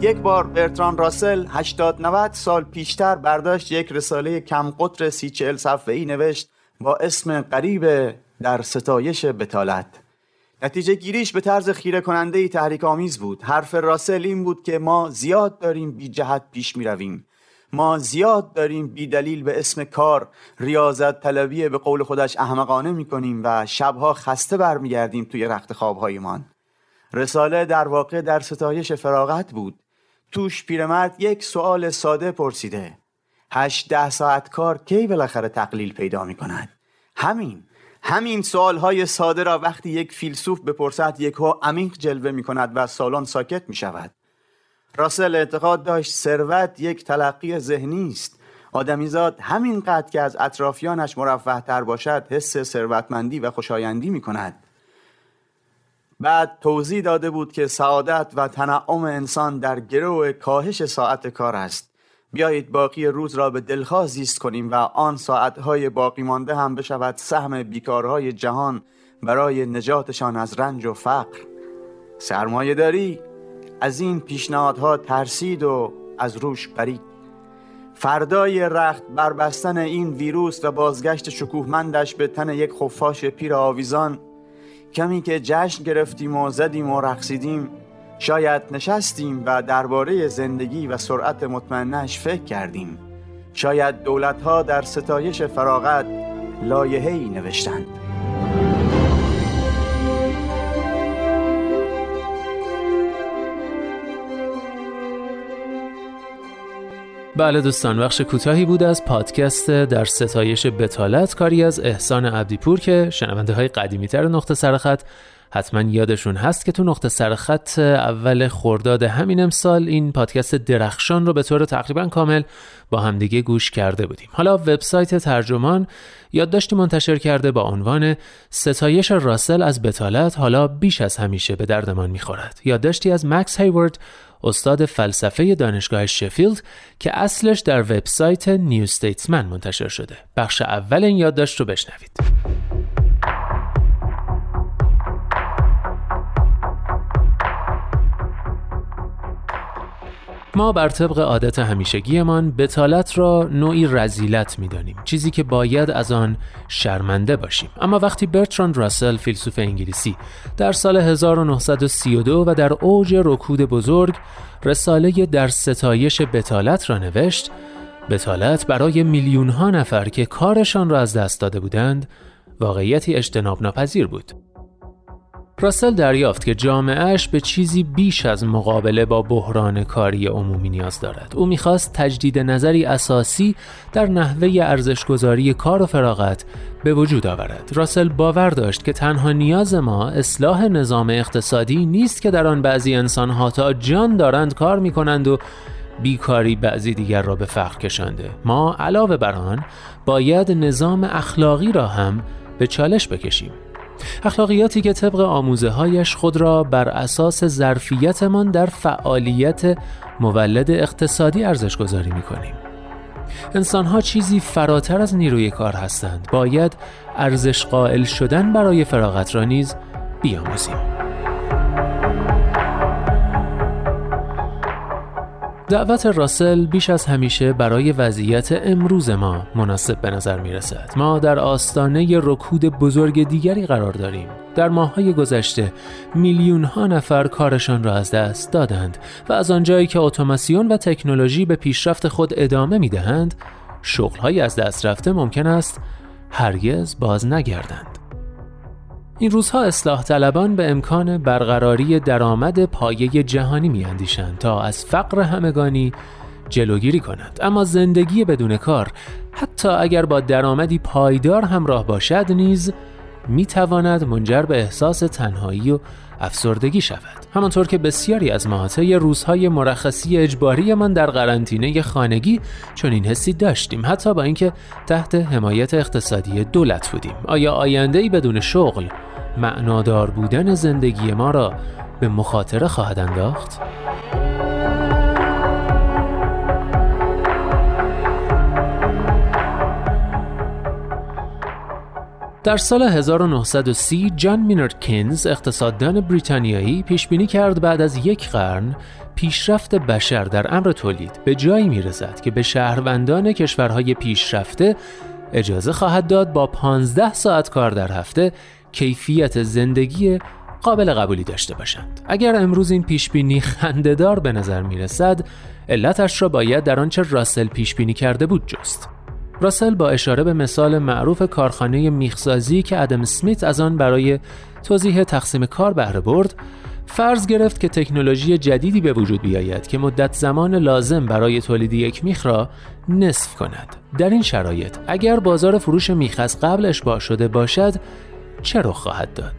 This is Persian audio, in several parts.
یک بار برتران راسل 80 90 سال پیشتر برداشت یک رساله کم قطر سی چهل صفحه ای نوشت با اسم قریب در ستایش بتالت. نتیجه گیریش به طرز خیره کننده تحریک آمیز بود. حرف راسل این بود که ما زیاد داریم بی جهت پیش می رویم ما زیاد داریم بی دلیل به اسم کار ریاضت طلبی به قول خودش احمقانه می کنیم و شبها خسته برمیگردیم توی رخت خوابهایمان رساله در واقع در ستایش فراغت بود. توش پیرمرد یک سوال ساده پرسیده. هشت ده ساعت کار کی بالاخره تقلیل پیدا می کند همین. همین سوال های ساده را وقتی یک فیلسوف بپرسد یک ها عمیق جلوه می کند و سالن ساکت می شود راسل اعتقاد داشت ثروت یک تلقی ذهنی است. آدمیزاد همین قد که از اطرافیانش مرفه تر باشد حس ثروتمندی و خوشایندی می کند بعد توضیح داده بود که سعادت و تنعم انسان در گروه کاهش ساعت کار است. بیایید باقی روز را به دلخواه زیست کنیم و آن ساعتهای باقی مانده هم بشود سهم بیکارهای جهان برای نجاتشان از رنج و فقر. سرمایه داری از این پیشنهادها ترسید و از روش برید. فردای رخت بربستن این ویروس و بازگشت شکوهمندش به تن یک خفاش پیر آویزان کمی که جشن گرفتیم و زدیم و رقصیدیم شاید نشستیم و درباره زندگی و سرعت مطمئنش فکر کردیم. شاید دولتها در ستایش فراغت لایحه‌ای نوشتند. بله دوستان بخش کوتاهی بود از پادکست در ستایش بتالت کاری از احسان عبدیپور که شنونده های قدیمی تر نقطه سرخط حتما یادشون هست که تو نقطه سرخط اول خرداد همین امسال این پادکست درخشان رو به طور تقریبا کامل با همدیگه گوش کرده بودیم. حالا وبسایت ترجمان یادداشتی منتشر کرده با عنوان ستایش راسل از بتالت حالا بیش از همیشه به دردمان می‌خورد. یادداشتی از مکس هیورد استاد فلسفه دانشگاه شفیلد که اصلش در وبسایت نیو ستیتسمن منتشر شده. بخش اول این یادداشت رو بشنوید. ما بر طبق عادت همیشگیمان بتالت را نوعی رزیلت می‌دانیم چیزی که باید از آن شرمنده باشیم. اما وقتی برتراند راسل فیلسوف انگلیسی در سال 1932 و در اوج رکود بزرگ رساله در ستایش بتالت را نوشت بتالت برای میلیون ها نفر که کارشان را از دست داده بودند واقعیتی اجتناب ناپذیر بود. راسل دریافت که جامعهش به چیزی بیش از مقابله با بحران کاری عمومی نیاز دارد. او می‌خواست تجدید نظری اساسی در نحوه ارزشگذاری کار و فراغت به وجود آورد. راسل باور داشت که تنها نیاز ما اصلاح نظام اقتصادی نیست که در آن بعضی انسانها تا جان دارند کار می‌کنند و بیکاری بعضی دیگر را به فقر کشانده. ما علاوه بر آن باید نظام اخلاقی را هم به چالش بکشیم. اخلاقیاتی که طبق آموزه هایش خود را بر اساس ظرفیتمان در فعالیت مولد اقتصادی ارزش گذاری می کنیم. انسان ها چیزی فراتر از نیروی کار هستند. باید ارزش قائل شدن برای فراغت را نیز بیاموزیم. دعوت راسل بیش از همیشه برای وضعیت امروز ما مناسب به نظر می رسد. ما در آستانه رکود بزرگ دیگری قرار داریم. در ماههای گذشته میلیون ها نفر کارشان را از دست دادند و از آنجایی که اتوماسیون و تکنولوژی به پیشرفت خود ادامه می دهند، شغلهایی از دست رفته ممکن است هرگز باز نگردند. این روزها اصلاح طلبان به امکان برقراری درآمد پایه جهانی میاندیشند تا از فقر همگانی جلوگیری کنند. اما زندگی بدون کار حتی اگر با درآمدی پایدار همراه باشد نیز می تواند منجر به احساس تنهایی و افسردگی شود. همانطور که بسیاری از ما طی روزهای مرخصی اجباری من در قرنطینه خانگی چون این حسی داشتیم حتی با اینکه تحت حمایت اقتصادی دولت بودیم. آیا آینده ای بدون شغل معنادار بودن زندگی ما را به مخاطره خواهد انداخت؟ در سال 1930 جان مینارد کینز اقتصاددان بریتانیایی پیش بینی کرد بعد از یک قرن پیشرفت بشر در امر تولید به جایی می‌رسد که به شهروندان کشورهای پیشرفته اجازه خواهد داد با 15 ساعت کار در هفته کیفیت زندگی قابل قبولی داشته باشند. اگر امروز این پیش بینی خندهدار به نظر می رسد، علتش را باید در آنچه راسل پیش بینی کرده بود جست. راسل با اشاره به مثال معروف کارخانه میخسازی که ادم سمیت از آن برای توضیح تقسیم کار بهره برد فرض گرفت که تکنولوژی جدیدی به وجود بیاید که مدت زمان لازم برای تولید یک میخ را نصف کند در این شرایط اگر بازار فروش میخ از قبل اشباع شده باشد چه رخ خواهد داد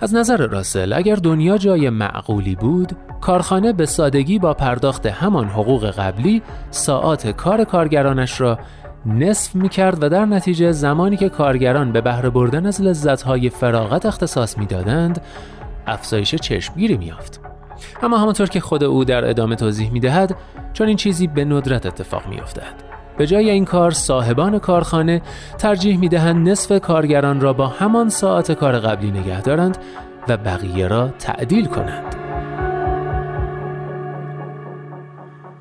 از نظر راسل اگر دنیا جای معقولی بود کارخانه به سادگی با پرداخت همان حقوق قبلی ساعات کار کارگرانش را نصف می کرد و در نتیجه زمانی که کارگران به بهره بردن از لذتهای فراغت اختصاص می‌دادند افزایش چشمگیری میافت اما همانطور که خود او در ادامه توضیح می دهد چون این چیزی به ندرت اتفاق می افتد. به جای این کار صاحبان کارخانه ترجیح می دهند نصف کارگران را با همان ساعت کار قبلی نگه دارند و بقیه را تعدیل کنند.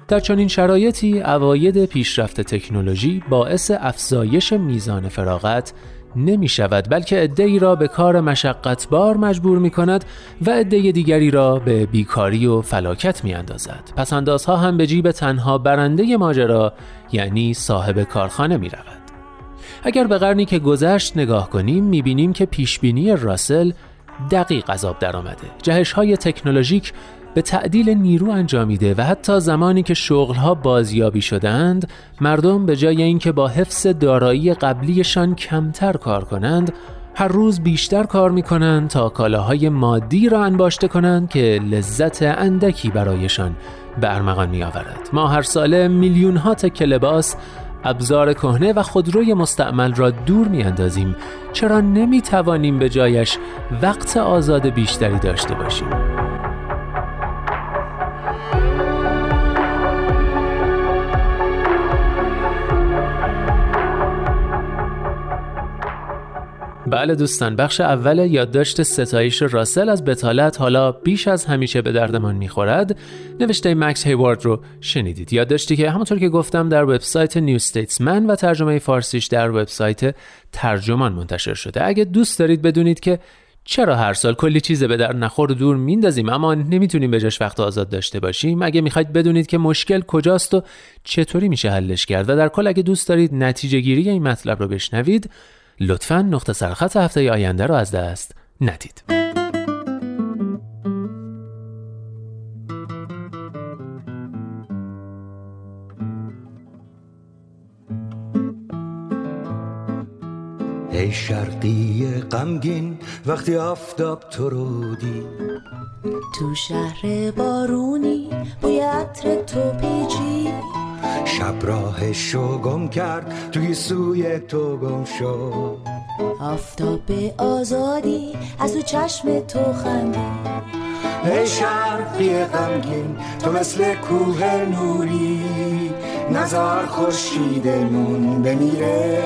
در چنین شرایطی اواید پیشرفت تکنولوژی باعث افزایش میزان فراغت نمی شود بلکه ای را به کار مشقتبار مجبور می کند و عده دیگری را به بیکاری و فلاکت می اندازد. پس اندازها هم به جیب تنها برنده ماجرا یعنی صاحب کارخانه می رود. اگر به قرنی که گذشت نگاه کنیم می بینیم که پیشبینی راسل دقیق از آب درآمده. جهش های تکنولوژیک به تعدیل نیرو انجامیده و حتی زمانی که شغلها بازیابی شدند مردم به جای اینکه با حفظ دارایی قبلیشان کمتر کار کنند هر روز بیشتر کار می کنند تا کالاهای مادی را انباشته کنند که لذت اندکی برایشان به ارمغان می آورد. ما هر ساله میلیون ها تکه لباس ابزار کهنه و خودروی مستعمل را دور می اندازیم چرا نمی توانیم به جایش وقت آزاد بیشتری داشته باشیم بله دوستان بخش اول یادداشت ستایش راسل از بتالت حالا بیش از همیشه به دردمان می‌خورد نوشته مکس هیوارد رو شنیدید. یادداشتی که همونطور که گفتم در وبسایت نیو ستیتسمن و ترجمه فارسیش در وبسایت ترجمان منتشر شده. اگه دوست دارید بدونید که چرا هر سال کلی چیز به در نخور و دور میندازیم اما نمی‌تونیم به جاش وقت آزاد داشته باشیم. اگه می‌خواید بدونید که مشکل کجاست و چطوری میشه حلش کرد و در کل اگه دوست دارید نتیجه گیری این مطلب رو بشنوید لطفا نقطه سرخط هفته آینده رو از دست ندید. ای شرقی غمگین وقتی آفتاب تو رو تو شهر بارونی بوی عطر تو پیچی شب راهشو گم کرد توی سوی تو گم شد آفتاب آزادی از تو چشم تو خندی. ای شرقی غمگین تو مثل کوه نوری نظر خورشیدمون بمیره.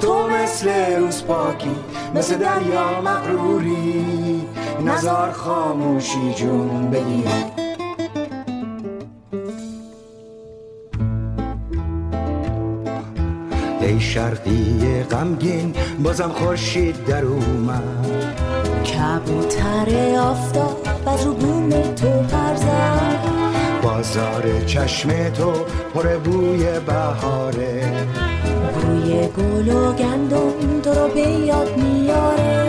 تو مثل روز پاکی مثل دریا مغروری نظر خاموشی جون بگیره ای شرقی غمگین بازم خورشید در اومد. کبوتر آفتاب از رو بوم تو پرزد. بازار چشم تو پر بوی بهاره. بوی گل و گندم تو رو به یاد میاره.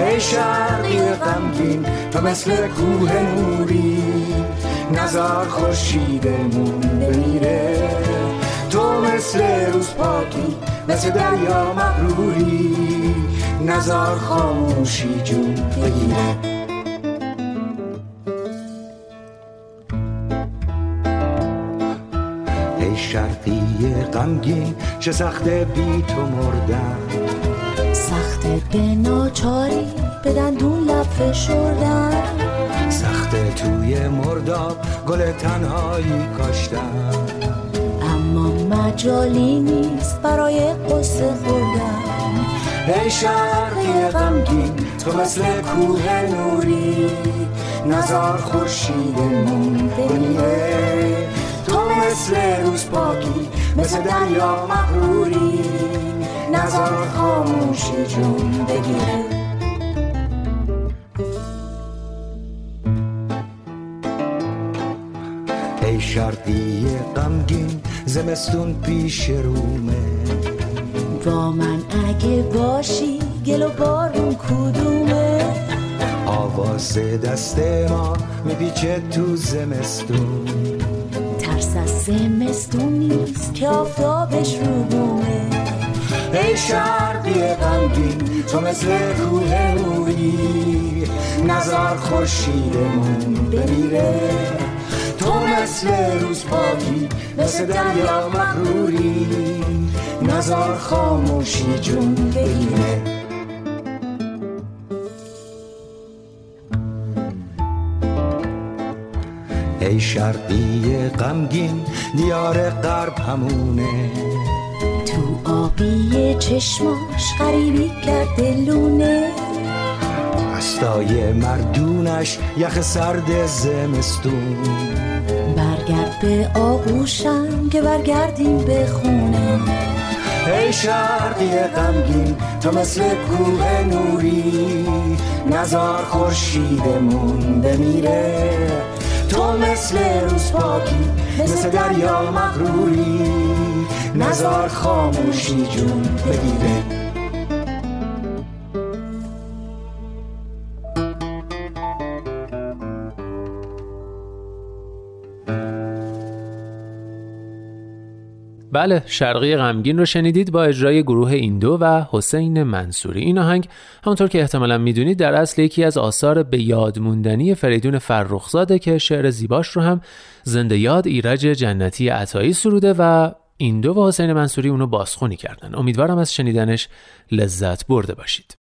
ای شرقی غمگین تو مثل کوه نوری نظر خورشیدمون بمیره. تو مثل روز پاکی مثل دریا مغروری. نزار خاموشی جون بگیره. ای شرقی غمگین چه سخته بی تو مردن. سخته به ناچاری به دندون لب فشردن. سخته توی مرداب گل تنهایی کاشتن. مجالی نیست برای قصه خوردن. ای شرقی غمگین تو مثل کوه نوری. نزار خورشیدمون بمیره تو مثل روز پاکی مثل دریا مغروری. نزار خاموشی جون بگیره. ای شرقی غمگین زمستون پیش رومه. با من اگه باشی گل و بارون کدومه؟ آواز دست ما میپیچه تو زمستون. ترس از زمستون نیست که آفتابش رو بومه. ای شرقی غمگین تو مثل کوه نوری نزار خورشیدمون بمیره. مثل روز پاکی مثل دریا مغروری. نزار خاموشی جون بگیره ای شرقی غمگین دیار غرب همونه. تو آبی چشماش غریبی کرده لونه. استای مردونش یخ سرد زمستون. به آغوشم که برگردیم به خونه. ای شرقی غمگین تو مثل کوه نوری نزار خورشیدمون بمیره تو مثل روز پاکی مثل دریا مغروری نزار خاموشی جون بگیره بله شرقی غمگین رو شنیدید با اجرای گروه ایندو و حسین منصوری. این آهنگ همونطور که احتمالا می‌دونید در اصل یکی از آثار به یاد موندنی فریدون فرخزاده که شعر زیباش رو هم زنده یاد ایرج جنتی عطایی سروده و ایندو و حسین منصوری اونو بازخونی کردن. امیدوارم از شنیدنش لذت برده باشید.